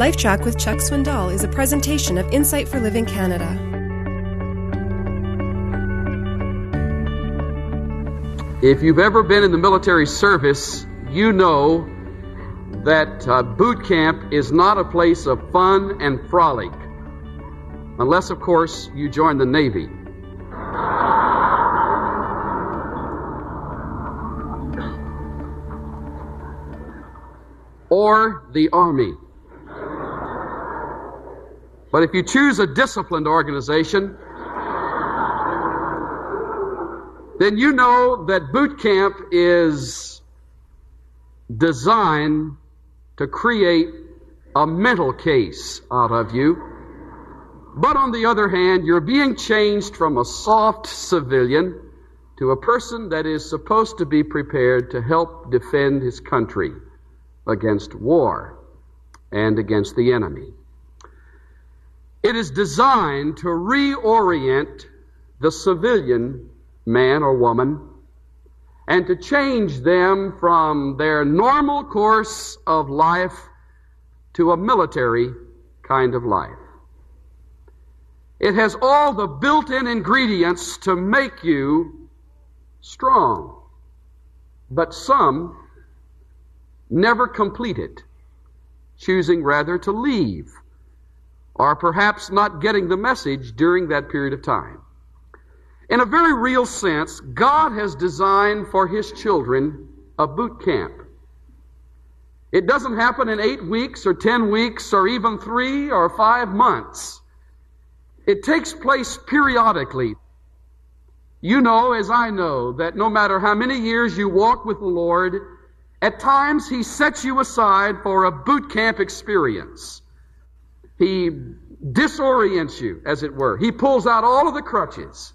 LifeTrac with Chuck Swindoll is a presentation of Insight for Living Canada. If you've ever been in the military service, you know that uh, boot camp is not a place of fun and frolic. Unless, of course, you join the Navy. Or the Army. But if you choose a disciplined organization, then you know that boot camp is designed to create a mental case out of you. But on the other hand, you're being changed from a soft civilian to a person that is supposed to be prepared to help defend his country against war and against the enemy. It is designed to reorient the civilian man or woman and to change them from their normal course of life to a military kind of life. It has all the built in ingredients to make you strong. But some never complete it, choosing rather to leave or perhaps not getting the message during that period of time. In a very real sense, God has designed for His children a boot camp. It doesn't happen in eight weeks or ten weeks or even three or five months. It takes place periodically. You know, as I know, that no matter how many years you walk with the Lord, at times He sets you aside for a boot camp experience. He disorients you, as it were. He pulls out all of the crutches.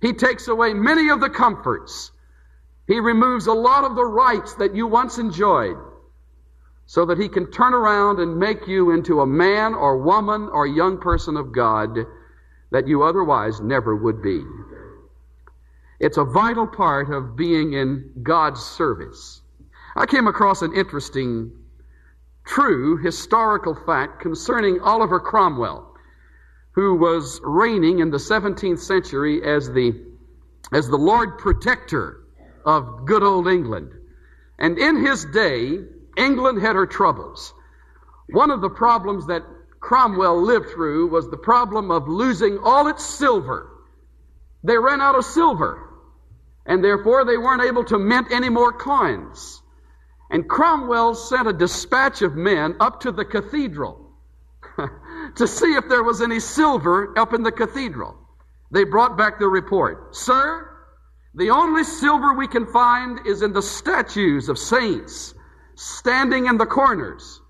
He takes away many of the comforts. He removes a lot of the rights that you once enjoyed so that he can turn around and make you into a man or woman or young person of God that you otherwise never would be. It's a vital part of being in God's service. I came across an interesting true historical fact concerning Oliver Cromwell, who was reigning in the 17th century as the, as the Lord Protector of good old England. And in his day, England had her troubles. One of the problems that Cromwell lived through was the problem of losing all its silver. They ran out of silver, and therefore they weren't able to mint any more coins. And Cromwell sent a dispatch of men up to the cathedral to see if there was any silver up in the cathedral. They brought back the report. Sir, the only silver we can find is in the statues of saints standing in the corners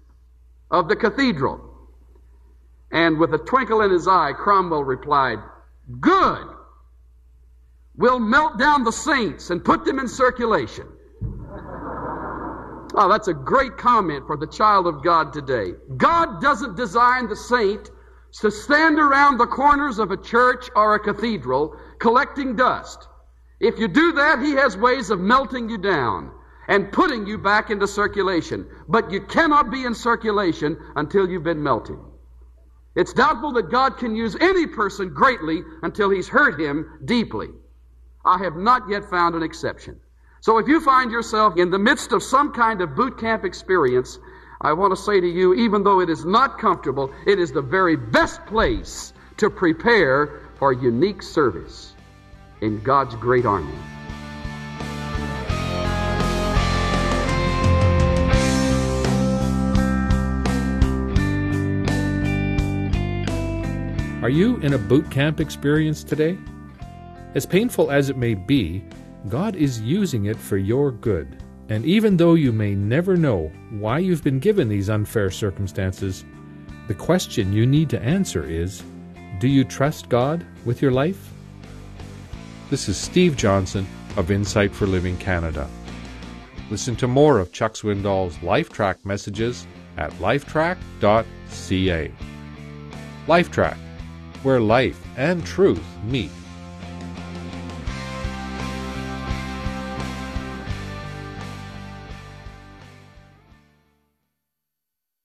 of the cathedral. And with a twinkle in his eye, Cromwell replied, Good! We'll melt down the saints and put them in circulation. Oh, that's a great comment for the child of God today. God doesn't design the saint to stand around the corners of a church or a cathedral collecting dust. If you do that, He has ways of melting you down and putting you back into circulation. But you cannot be in circulation until you've been melted. It's doubtful that God can use any person greatly until He's hurt him deeply. I have not yet found an exception. So if you find yourself in the midst of some kind of boot camp experience, I want to say to you, even though it is not comfortable, it is the very best place to prepare for unique service in God's great army. Are you in a boot camp experience today? As painful as it may be, God is using it for your good. And even though you may never know why you've been given these unfair circumstances, the question you need to answer is Do you trust God with your life? This is Steve Johnson of Insight for Living Canada. Listen to more of Chuck Swindoll's LifeTrac messages at lifetrac.ca. LifeTrac, where life and truth meet.